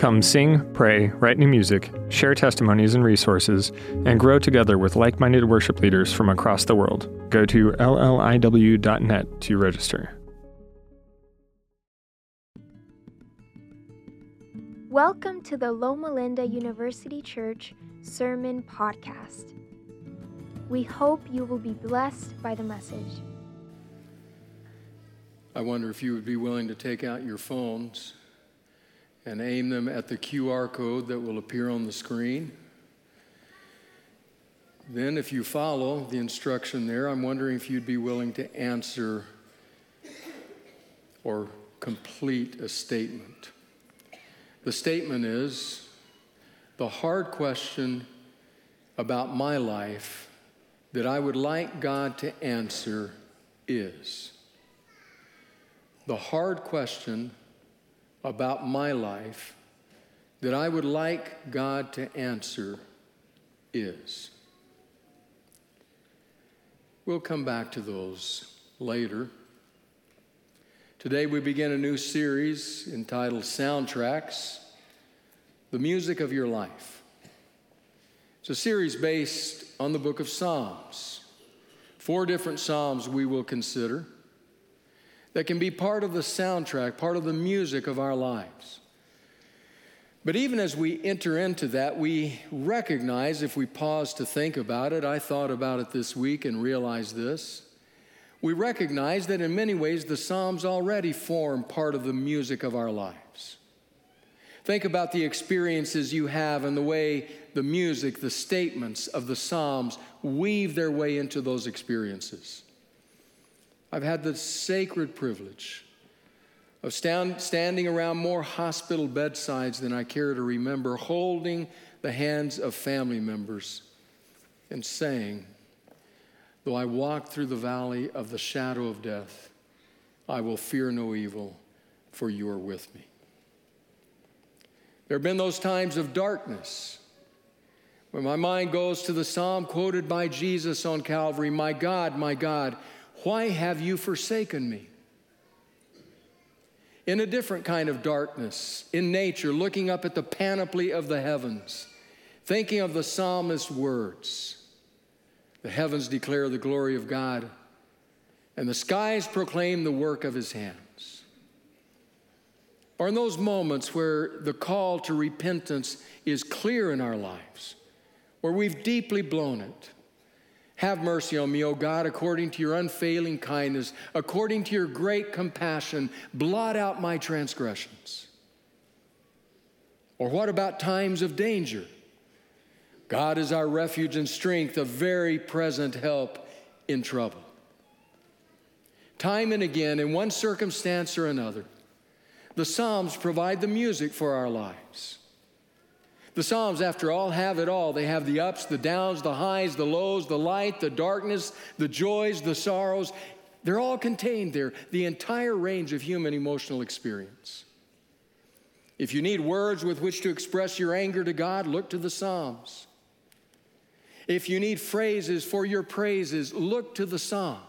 Come sing, pray, write new music, share testimonies and resources, and grow together with like minded worship leaders from across the world. Go to lliw.net to register. Welcome to the Loma Linda University Church Sermon Podcast. We hope you will be blessed by the message. I wonder if you would be willing to take out your phones and aim them at the QR code that will appear on the screen. Then, if you follow the instruction there, I'm wondering if you'd be willing to answer or complete a statement. The statement is the hard question about my life that I would like God to answer is the hard question about my life that I would like God to answer is. We'll come back to those later. Today we begin a new series entitled Soundtracks The Music of Your Life. It's a series based on the book of Psalms. Four different Psalms we will consider that can be part of the soundtrack, part of the music of our lives. But even as we enter into that, we recognize, if we pause to think about it, I thought about it this week and realized this we recognize that in many ways the Psalms already form part of the music of our lives. Think about the experiences you have and the way the music, the statements of the Psalms weave their way into those experiences. I've had the sacred privilege of stand, standing around more hospital bedsides than I care to remember, holding the hands of family members and saying, Though I walk through the valley of the shadow of death, I will fear no evil, for you are with me. There have been those times of darkness when my mind goes to the psalm quoted by Jesus on Calvary My God, my God, why have you forsaken me? In a different kind of darkness, in nature, looking up at the panoply of the heavens, thinking of the psalmist's words the heavens declare the glory of God, and the skies proclaim the work of his hands. Or in those moments where the call to repentance is clear in our lives, where we've deeply blown it. Have mercy on me, O God, according to your unfailing kindness, according to your great compassion, blot out my transgressions. Or what about times of danger? God is our refuge and strength, a very present help in trouble. Time and again, in one circumstance or another, the Psalms provide the music for our lives. The Psalms, after all, have it all. They have the ups, the downs, the highs, the lows, the light, the darkness, the joys, the sorrows. They're all contained there, the entire range of human emotional experience. If you need words with which to express your anger to God, look to the Psalms. If you need phrases for your praises, look to the Psalms.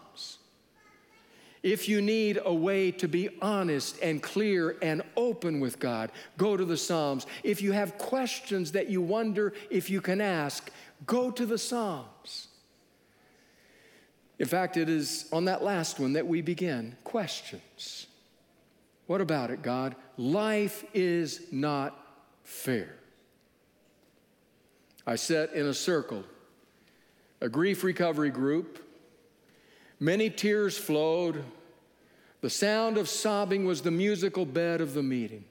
If you need a way to be honest and clear and open with God, go to the Psalms. If you have questions that you wonder if you can ask, go to the Psalms. In fact, it is on that last one that we begin questions. What about it, God? Life is not fair. I sat in a circle a grief recovery group. Many tears flowed. The sound of sobbing was the musical bed of the meeting.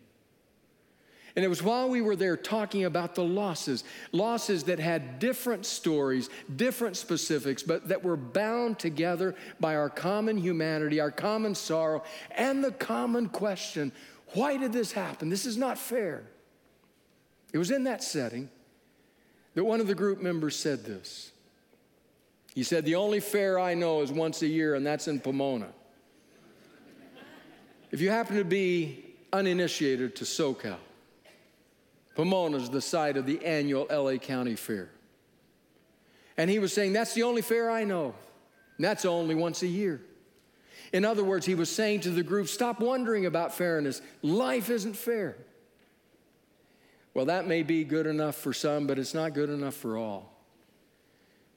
And it was while we were there talking about the losses, losses that had different stories, different specifics, but that were bound together by our common humanity, our common sorrow, and the common question why did this happen? This is not fair. It was in that setting that one of the group members said this He said, The only fair I know is once a year, and that's in Pomona. If you happen to be uninitiated to SoCal, Pomona is the site of the annual LA County Fair. And he was saying, That's the only fair I know. And that's only once a year. In other words, he was saying to the group, Stop wondering about fairness. Life isn't fair. Well, that may be good enough for some, but it's not good enough for all.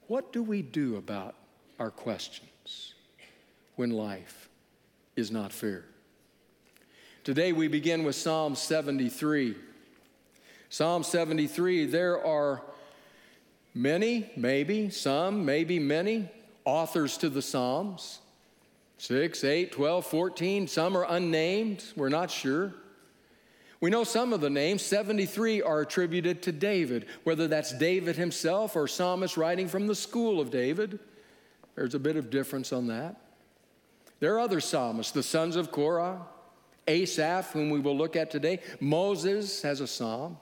What do we do about our questions when life is not fair? Today we begin with Psalm 73. Psalm 73, there are many, maybe, some, maybe many authors to the Psalms 6, 8, 12, 14. Some are unnamed, we're not sure. We know some of the names, 73 are attributed to David, whether that's David himself or psalmist writing from the school of David. There's a bit of difference on that. There are other psalmists, the sons of Korah, Asaph, whom we will look at today. Moses has a psalm.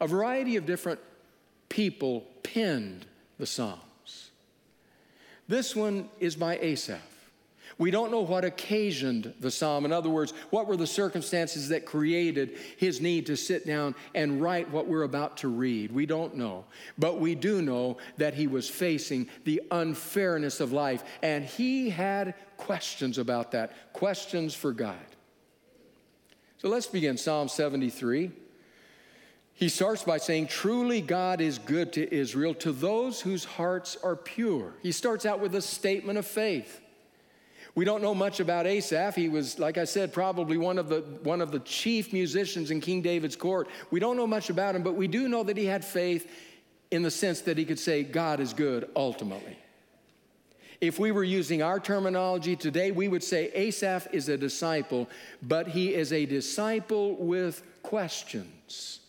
A variety of different people penned the Psalms. This one is by Asaph. We don't know what occasioned the psalm. In other words, what were the circumstances that created his need to sit down and write what we're about to read? We don't know. But we do know that he was facing the unfairness of life, and he had questions about that, questions for God. So let's begin Psalm 73. He starts by saying, Truly God is good to Israel, to those whose hearts are pure. He starts out with a statement of faith. We don't know much about Asaph. He was, like I said, probably one of, the, one of the chief musicians in King David's court. We don't know much about him, but we do know that he had faith in the sense that he could say, God is good ultimately. If we were using our terminology today, we would say Asaph is a disciple, but he is a disciple with questions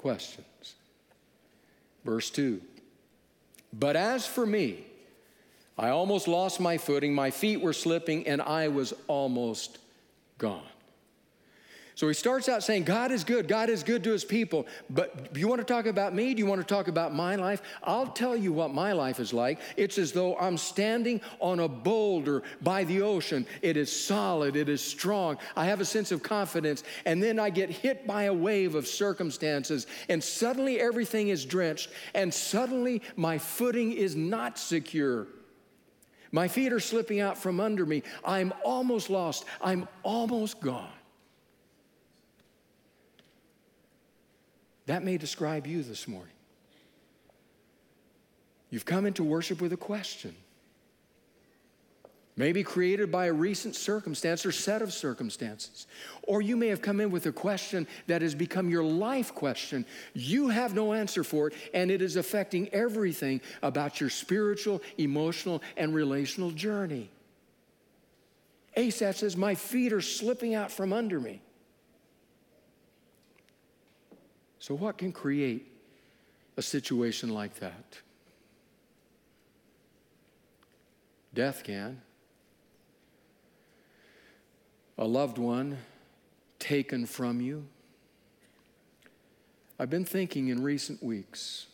questions. Verse 2 But as for me, I almost lost my footing, my feet were slipping, and I was almost gone. So he starts out saying, God is good. God is good to his people. But do you want to talk about me? Do you want to talk about my life? I'll tell you what my life is like. It's as though I'm standing on a boulder by the ocean. It is solid, it is strong. I have a sense of confidence. And then I get hit by a wave of circumstances, and suddenly everything is drenched, and suddenly my footing is not secure. My feet are slipping out from under me. I'm almost lost. I'm almost gone. That may describe you this morning. You've come into worship with a question, maybe created by a recent circumstance or set of circumstances. Or you may have come in with a question that has become your life question. You have no answer for it, and it is affecting everything about your spiritual, emotional, and relational journey. Asaph says, My feet are slipping out from under me. So, what can create a situation like that? Death can. A loved one taken from you. I've been thinking in recent weeks,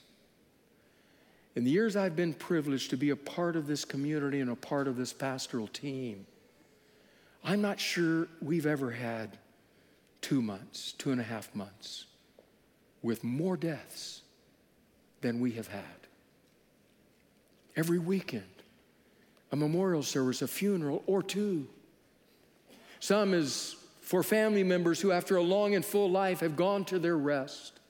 in the years I've been privileged to be a part of this community and a part of this pastoral team, I'm not sure we've ever had two months, two and a half months with more deaths than we have had. Every weekend, a memorial service, a funeral, or two. Some is for family members who, after a long and full life, have gone to their rest.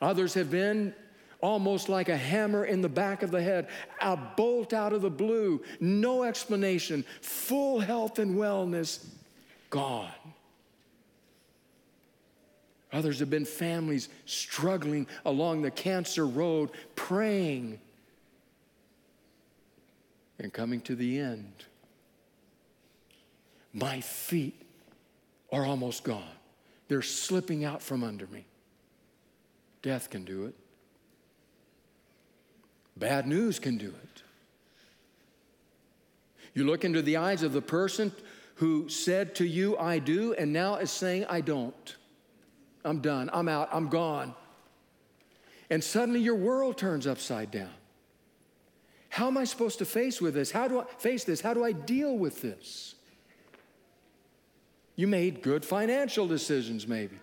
Others have been almost like a hammer in the back of the head, a bolt out of the blue, no explanation, full health and wellness, gone. Others have been families struggling along the cancer road, praying and coming to the end. My feet are almost gone. They're slipping out from under me. Death can do it. Bad news can do it. You look into the eyes of the person who said to you, I do, and now is saying, I don't. I'm done. I'm out. I'm gone. and suddenly your world turns upside down. How am I supposed to face with this? How do I face this? How do I deal with this? You made good financial decisions, maybe.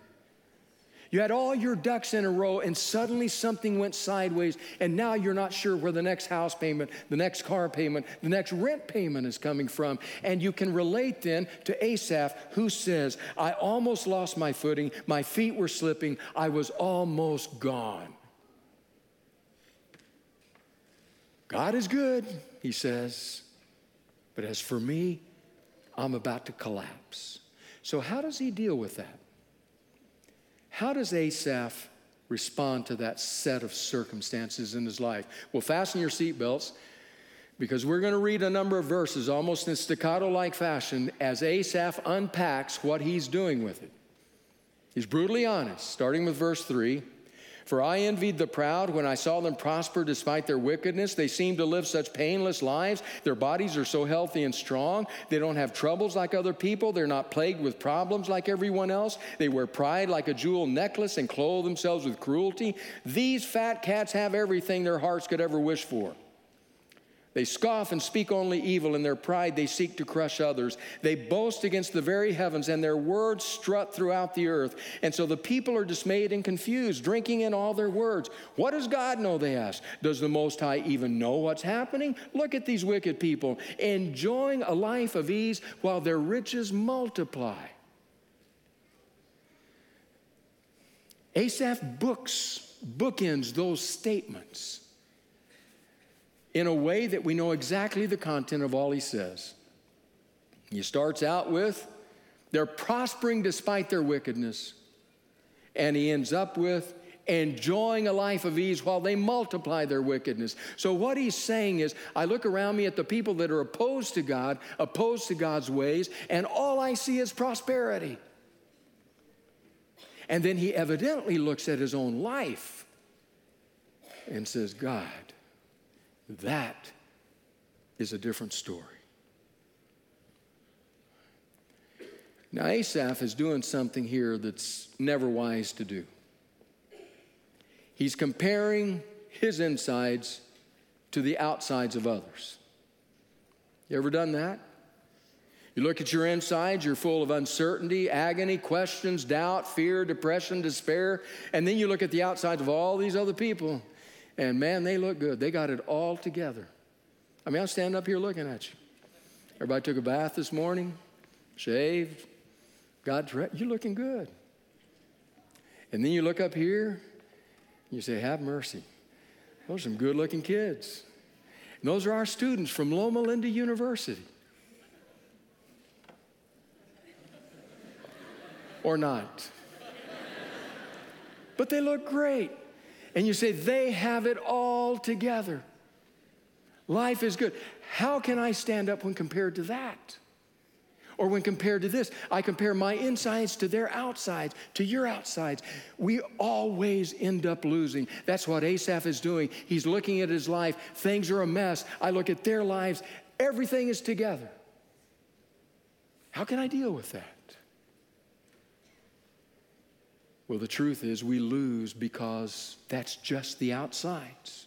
You had all your ducks in a row, and suddenly something went sideways, and now you're not sure where the next house payment, the next car payment, the next rent payment is coming from. And you can relate then to Asaph, who says, I almost lost my footing, my feet were slipping, I was almost gone. God is good, he says, but as for me, I'm about to collapse. So, how does he deal with that? How does Asaph respond to that set of circumstances in his life? Well, fasten your seatbelts because we're going to read a number of verses almost in staccato like fashion as Asaph unpacks what he's doing with it. He's brutally honest, starting with verse 3. For I envied the proud when I saw them prosper despite their wickedness. They seem to live such painless lives. Their bodies are so healthy and strong. They don't have troubles like other people. They're not plagued with problems like everyone else. They wear pride like a jewel necklace and clothe themselves with cruelty. These fat cats have everything their hearts could ever wish for. They scoff and speak only evil. In their pride, they seek to crush others. They boast against the very heavens, and their words strut throughout the earth. And so the people are dismayed and confused, drinking in all their words. What does God know? They ask. Does the Most High even know what's happening? Look at these wicked people, enjoying a life of ease while their riches multiply. Asaph books, bookends those statements in a way that we know exactly the content of all he says. He starts out with, they're prospering despite their wickedness. And he ends up with, enjoying a life of ease while they multiply their wickedness. So, what he's saying is, I look around me at the people that are opposed to God, opposed to God's ways, and all I see is prosperity. And then he evidently looks at his own life and says, God, that is a different story. Now, Asaph is doing something here that's never wise to do. He's comparing his insides to the outsides of others. You ever done that? You look at your insides, you're full of uncertainty, agony, questions, doubt, fear, depression, despair, and then you look at the outsides of all these other people and man, they look good. They got it all together. I mean, I'm standing up here looking at you. Everybody took a bath this morning, shaved, got dressed. You're looking good. And then you look up here, and you say, Have mercy. Those are some good looking kids. And those are our students from Loma Linda University. or not. But they look great and you say, they have it all together. Life is good. How can I stand up when compared to that? Or when compared to this, I compare my insides to their outsides, to your outsides. We always end up losing. That's what Asaph is doing. He's looking at his life. Things are a mess. I look at their lives. Everything is together. How can I deal with that? Well, the truth is, we lose because that's just the outsides.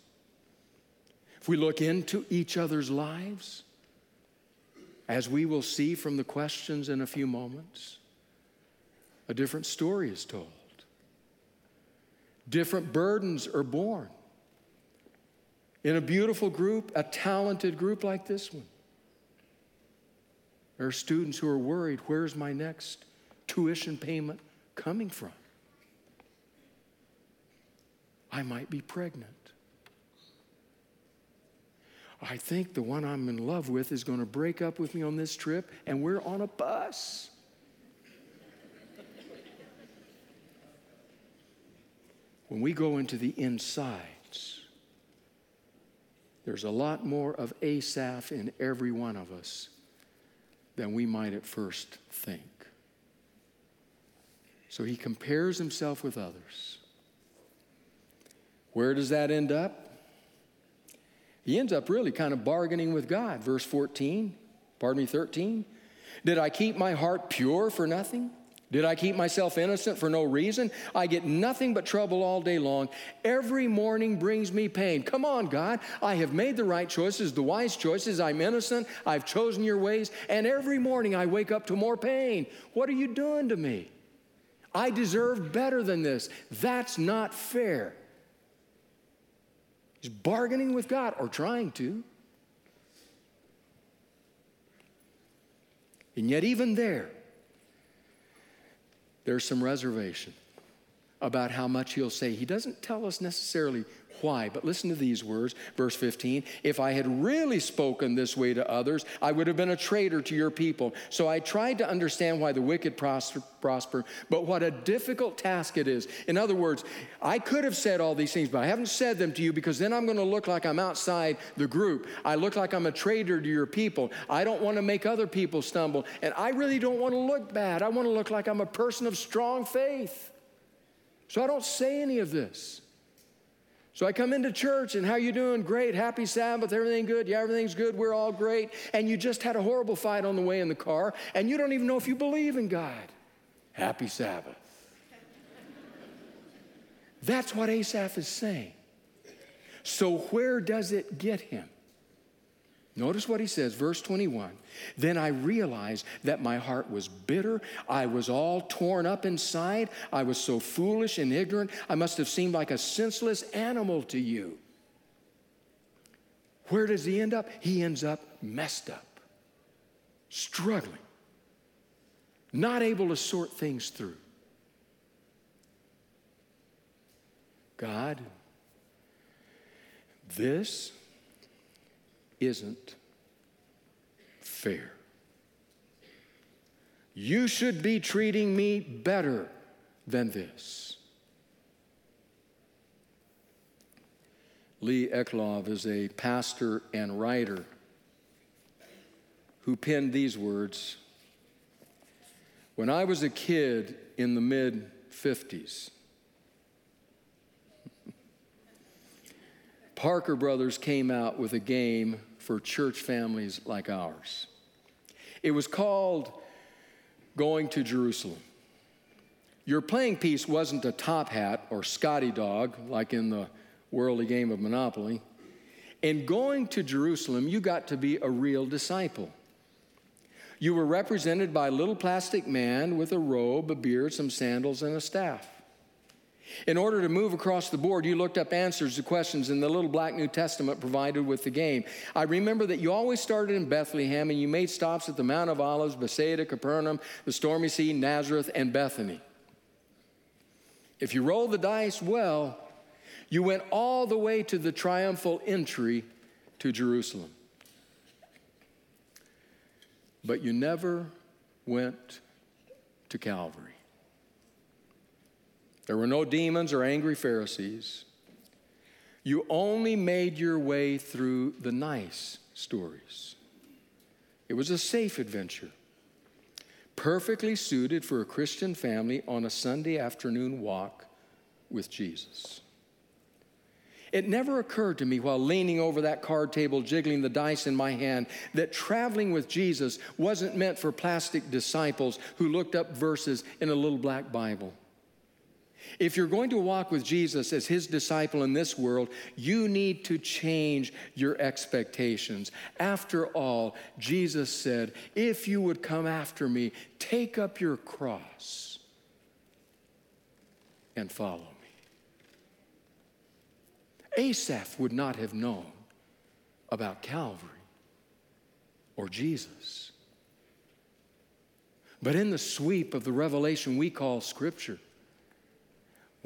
If we look into each other's lives, as we will see from the questions in a few moments, a different story is told. Different burdens are born. In a beautiful group, a talented group like this one, there are students who are worried where's my next tuition payment coming from? I might be pregnant. I think the one I'm in love with is going to break up with me on this trip, and we're on a bus. when we go into the insides, there's a lot more of Asaph in every one of us than we might at first think. So he compares himself with others. Where does that end up? He ends up really kind of bargaining with God. Verse 14, pardon me, 13. Did I keep my heart pure for nothing? Did I keep myself innocent for no reason? I get nothing but trouble all day long. Every morning brings me pain. Come on, God. I have made the right choices, the wise choices. I'm innocent. I've chosen your ways. And every morning I wake up to more pain. What are you doing to me? I deserve better than this. That's not fair. Bargaining with God or trying to. And yet, even there, there's some reservation about how much he'll say. He doesn't tell us necessarily why, but listen to these words, verse 15. If I had really spoken this way to others, I would have been a traitor to your people. So I tried to understand why the wicked prosper, prosper, but what a difficult task it is. In other words, I could have said all these things, but I haven't said them to you because then I'm going to look like I'm outside the group. I look like I'm a traitor to your people. I don't want to make other people stumble, and I really don't want to look bad. I want to look like I'm a person of strong faith. So I don't say any of this. So I come into church and how you doing? Great. Happy Sabbath. Everything good? Yeah, everything's good. We're all great. And you just had a horrible fight on the way in the car and you don't even know if you believe in God. Happy Sabbath. That's what Asaph is saying. So where does it get him? Notice what he says, verse 21. Then I realized that my heart was bitter. I was all torn up inside. I was so foolish and ignorant. I must have seemed like a senseless animal to you. Where does he end up? He ends up messed up, struggling, not able to sort things through. God, this isn't fair. You should be treating me better than this. Lee Eclov is a pastor and writer who penned these words When I was a kid in the mid 50s, Parker Brothers came out with a game for church families like ours. It was called Going to Jerusalem. Your playing piece wasn't a top hat or Scotty dog like in the worldly game of Monopoly. In going to Jerusalem, you got to be a real disciple. You were represented by a little plastic man with a robe, a beard, some sandals, and a staff. In order to move across the board, you looked up answers to questions in the little black New Testament provided with the game. I remember that you always started in Bethlehem and you made stops at the Mount of Olives, Bethsaida, Capernaum, the Stormy Sea, Nazareth, and Bethany. If you rolled the dice well, you went all the way to the triumphal entry to Jerusalem. But you never went to Calvary. There were no demons or angry Pharisees. You only made your way through the nice stories. It was a safe adventure, perfectly suited for a Christian family on a Sunday afternoon walk with Jesus. It never occurred to me while leaning over that card table, jiggling the dice in my hand, that traveling with Jesus wasn't meant for plastic disciples who looked up verses in a little black Bible. If you're going to walk with Jesus as his disciple in this world, you need to change your expectations. After all, Jesus said, If you would come after me, take up your cross and follow me. Asaph would not have known about Calvary or Jesus. But in the sweep of the revelation we call Scripture,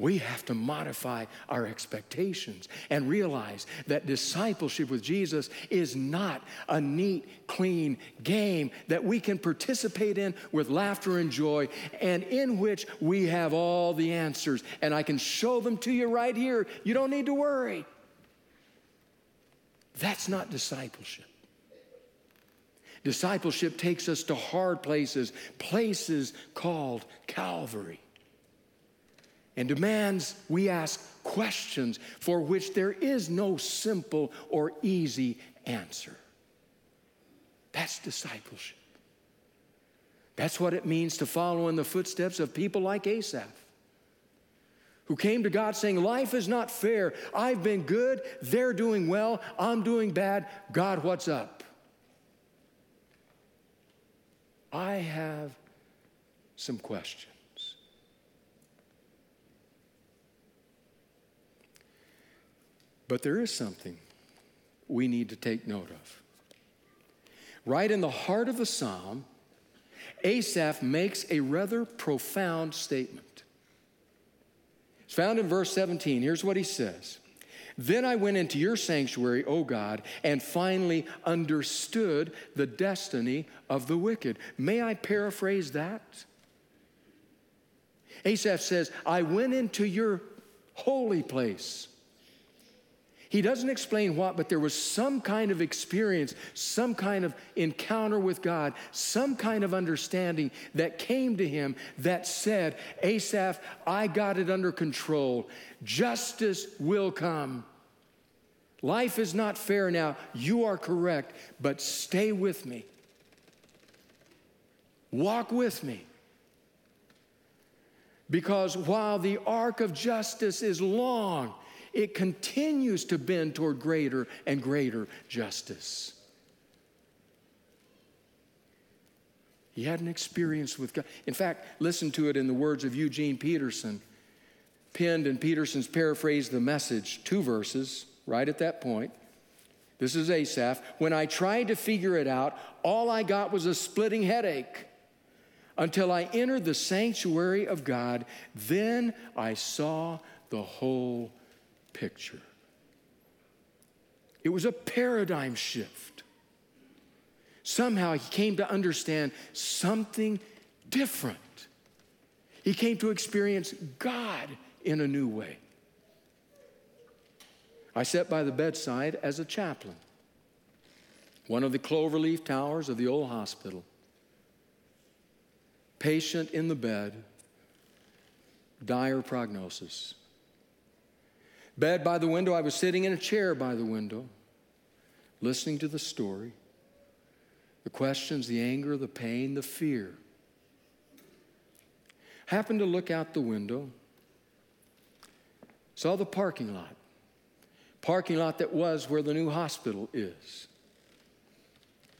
we have to modify our expectations and realize that discipleship with Jesus is not a neat, clean game that we can participate in with laughter and joy and in which we have all the answers. And I can show them to you right here. You don't need to worry. That's not discipleship. Discipleship takes us to hard places, places called Calvary and demands we ask questions for which there is no simple or easy answer. That's discipleship. That's what it means to follow in the footsteps of people like Asaph, who came to God saying, Life is not fair. I've been good. They're doing well. I'm doing bad. God, what's up? I have some questions. But there is something we need to take note of. Right in the heart of the psalm, Asaph makes a rather profound statement. It's found in verse 17. Here's what he says Then I went into your sanctuary, O God, and finally understood the destiny of the wicked. May I paraphrase that? Asaph says, I went into your holy place he doesn't explain what, but there was some kind of experience, some kind of encounter with God, some kind of understanding that came to him that said, Asaph, I got it under control. Justice will come. Life is not fair now. You are correct, but stay with me. Walk with me. Because while the arc of justice is long, it continues to bend toward greater and greater justice. He had an experience with God. In fact, listen to it in the words of Eugene Peterson, penned in Peterson's paraphrase, the message, two verses, right at that point. This is Asaph. When I tried to figure it out, all I got was a splitting headache. Until I entered the sanctuary of God, then I saw the whole picture. It was a paradigm shift. Somehow he came to understand something different. He came to experience God in a new way. I sat by the bedside as a chaplain, one of the cloverleaf towers of the old hospital. Patient in the bed, dire prognosis. Bed by the window, I was sitting in a chair by the window, listening to the story, the questions, the anger, the pain, the fear. Happened to look out the window, saw the parking lot, parking lot that was where the new hospital is.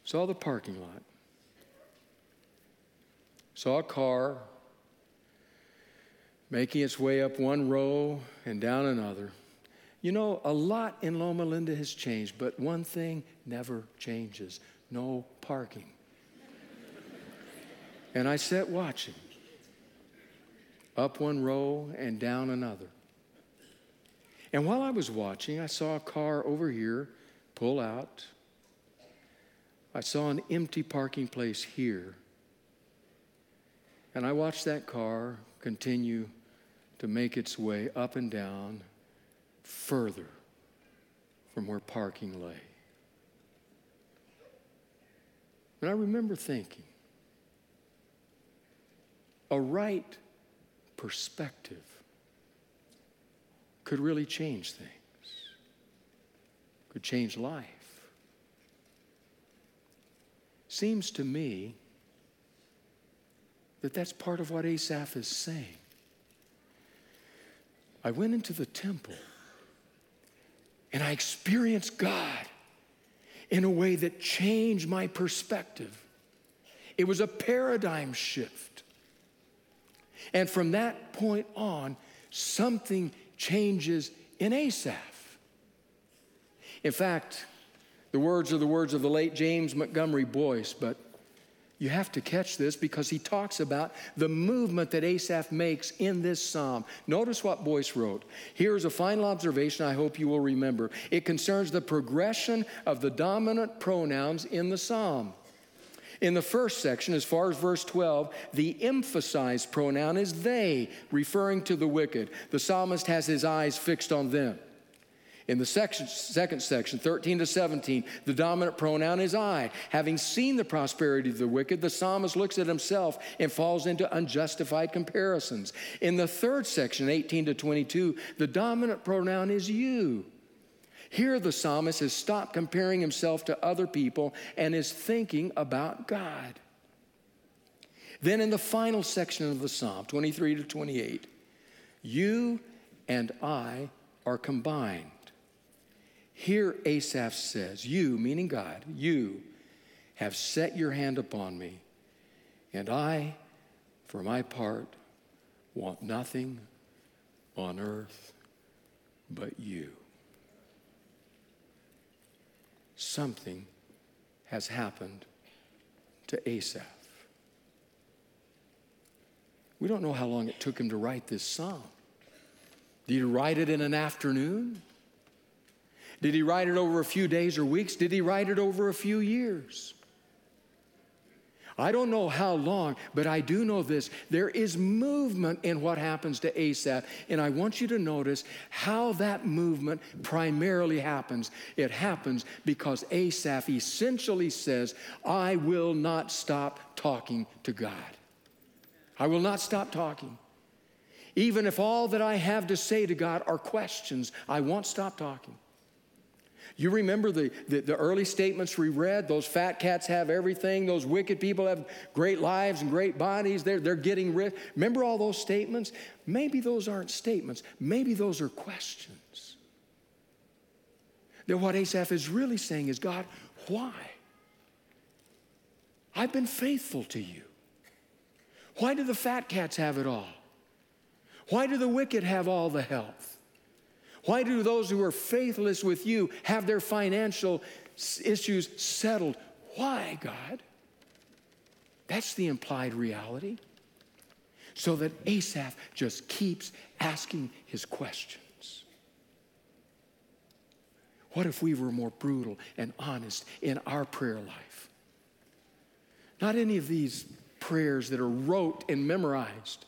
Saw the parking lot. Saw a car making its way up one row and down another. You know, a lot in Loma Linda has changed, but one thing never changes no parking. and I sat watching up one row and down another. And while I was watching, I saw a car over here pull out. I saw an empty parking place here. And I watched that car continue to make its way up and down further from where parking lay. And I remember thinking, a right perspective could really change things, could change life. Seems to me that that's part of what Asaph is saying. I went into the temple and I experienced God in a way that changed my perspective. It was a paradigm shift. And from that point on, something changes in Asaph. In fact, the words are the words of the late James Montgomery Boice, but you have to catch this because he talks about the movement that Asaph makes in this psalm. Notice what Boice wrote. Here is a final observation I hope you will remember. It concerns the progression of the dominant pronouns in the psalm. In the first section, as far as verse 12, the emphasized pronoun is they, referring to the wicked. The psalmist has his eyes fixed on them. In the section, second section, 13 to 17, the dominant pronoun is I. Having seen the prosperity of the wicked, the psalmist looks at himself and falls into unjustified comparisons. In the third section, 18 to 22, the dominant pronoun is you. Here, the psalmist has stopped comparing himself to other people and is thinking about God. Then in the final section of the psalm, 23 to 28, you and I are combined. Here Asaph says, You, meaning God, you have set your hand upon me, and I, for my part, want nothing on earth but you. Something has happened to Asaph. We don't know how long it took him to write this psalm. Did he write it in an afternoon? Did he write it over a few days or weeks? Did he write it over a few years? I don't know how long, but I do know this. There is movement in what happens to Asaph, and I want you to notice how that movement primarily happens. It happens because Asaph essentially says, I will not stop talking to God. I will not stop talking. Even if all that I have to say to God are questions, I won't stop talking. You remember the, the, the, early statements we read? Those fat cats have everything. Those wicked people have great lives and great bodies. They're, they're getting rich. Remember all those statements? Maybe those aren't statements. Maybe those are questions. That what Asaph is really saying is God, why? I've been faithful to you. Why do the fat cats have it all? Why do the wicked have all the health? Why do those who are faithless with you have their financial issues settled? Why, God? That's the implied reality. So that Asaph just keeps asking his questions. What if we were more brutal and honest in our prayer life? Not any of these prayers that are rote and memorized.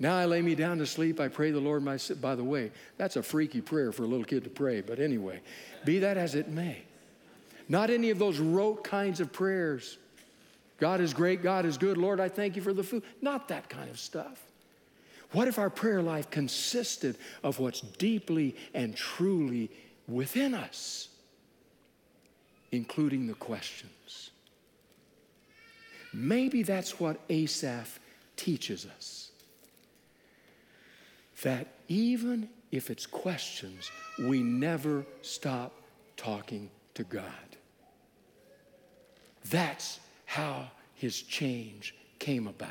Now I lay me down to sleep. I pray the Lord my. By the way, that's a freaky prayer for a little kid to pray. But anyway, be that as it may. Not any of those rote kinds of prayers. God is great. God is good. Lord, I thank you for the food. Not that kind of stuff. What if our prayer life consisted of what's deeply and truly within us, including the questions? Maybe that's what Asaph teaches us that even if it's questions, we never stop talking to God. That's how his change came about.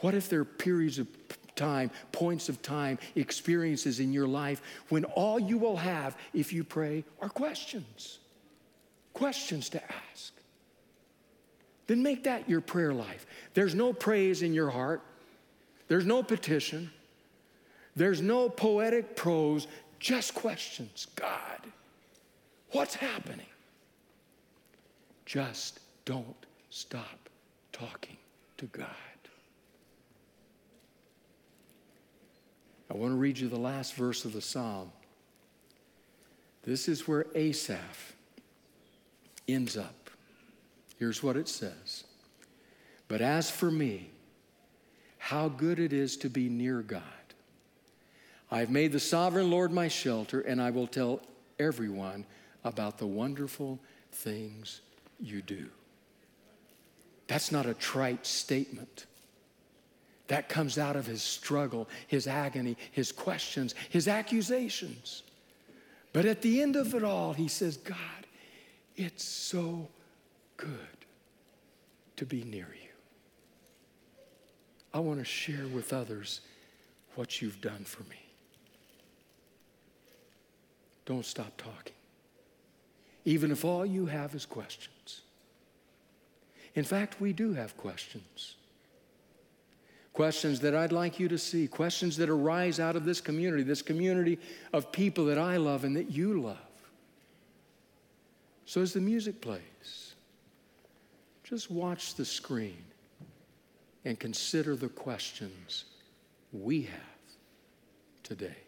What if there are periods of time, points of time, experiences in your life when all you will have if you pray are questions? Questions to ask. Then make that your prayer life. There's no praise in your heart. There's no petition, there's no poetic prose, just questions. God, what's happening? Just don't stop talking to God. I want to read you the last verse of the psalm. This is where Asaph ends up. Here's what it says But as for me, how good it is to be near God. I have made the sovereign Lord my shelter, and I will tell everyone about the wonderful things you do. That's not a trite statement. That comes out of his struggle, his agony, his questions, his accusations. But at the end of it all, he says, God, it's so good to be near you. I want to share with others what you've done for me. Don't stop talking, even if all you have is questions. In fact, we do have questions. Questions that I'd like you to see, questions that arise out of this community, this community of people that I love and that you love. So, as the music plays, just watch the screen and consider the questions we have today.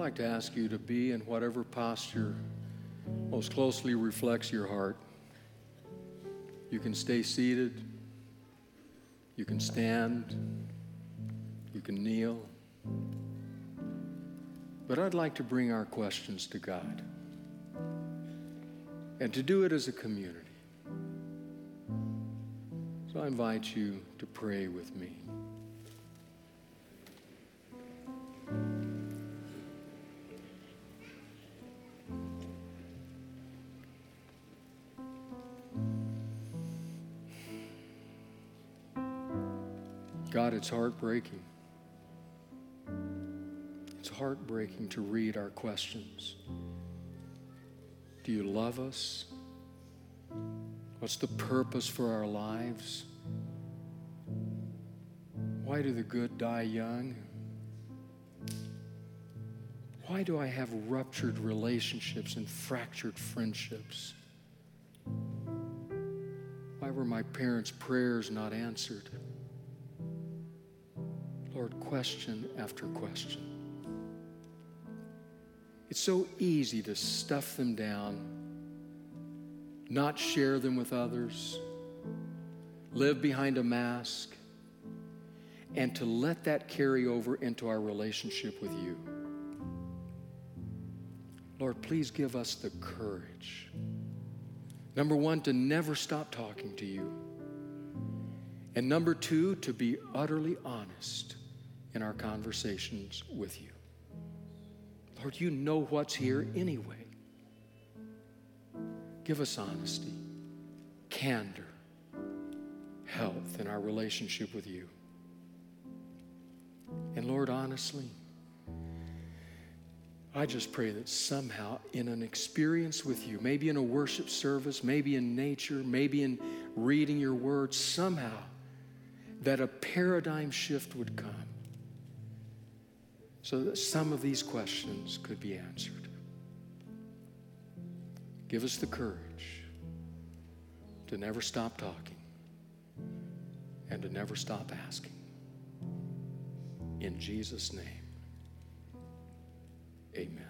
Like to ask you to be in whatever posture most closely reflects your heart. You can stay seated, you can stand, you can kneel. But I'd like to bring our questions to God and to do it as a community. So I invite you to pray with me. It's heartbreaking. It's heartbreaking to read our questions. Do you love us? What's the purpose for our lives? Why do the good die young? Why do I have ruptured relationships and fractured friendships? Why were my parents' prayers not answered? Lord, question after question. It's so easy to stuff them down, not share them with others, live behind a mask, and to let that carry over into our relationship with you. Lord, please give us the courage. Number one, to never stop talking to you. And number two, to be utterly honest in our conversations with you. Lord, you know what's here anyway. Give us honesty, candor, health in our relationship with you. And Lord, honestly, I just pray that somehow in an experience with you, maybe in a worship service, maybe in nature, maybe in reading your word, somehow that a paradigm shift would come so that some of these questions could be answered. Give us the courage to never stop talking and to never stop asking. In Jesus' name, amen.